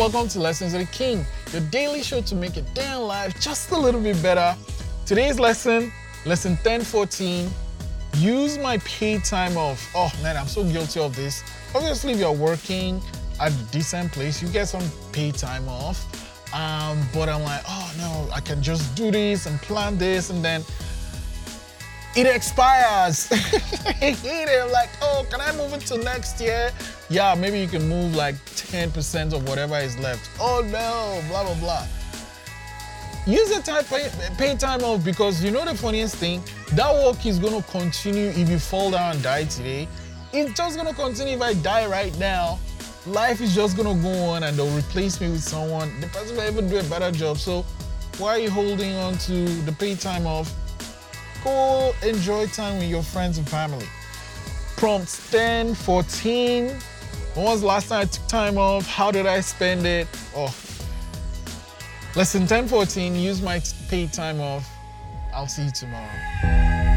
welcome to Lessons of the King, your daily show to make your day life just a little bit better. Today's lesson, lesson 1014, use my paid time off. Oh man, I'm so guilty of this. Obviously, if you're working at a decent place, you get some paid time off. Um, but I'm like, oh no, I can just do this and plan this, and then it expires. I'm like, can I move it to next year? Yeah, maybe you can move like 10% of whatever is left. Oh no, blah, blah, blah. Use the time, pay, pay time off because you know the funniest thing? That work is gonna continue if you fall down and die today. It's just gonna continue if I die right now. Life is just gonna go on and they'll replace me with someone. The person will even do a better job. So why are you holding on to the pay time off? Go enjoy time with your friends and family. Prompts 10, 14. When was the last time I took time off? How did I spend it? Oh. Lesson 10, 14. Use my paid time off. I'll see you tomorrow.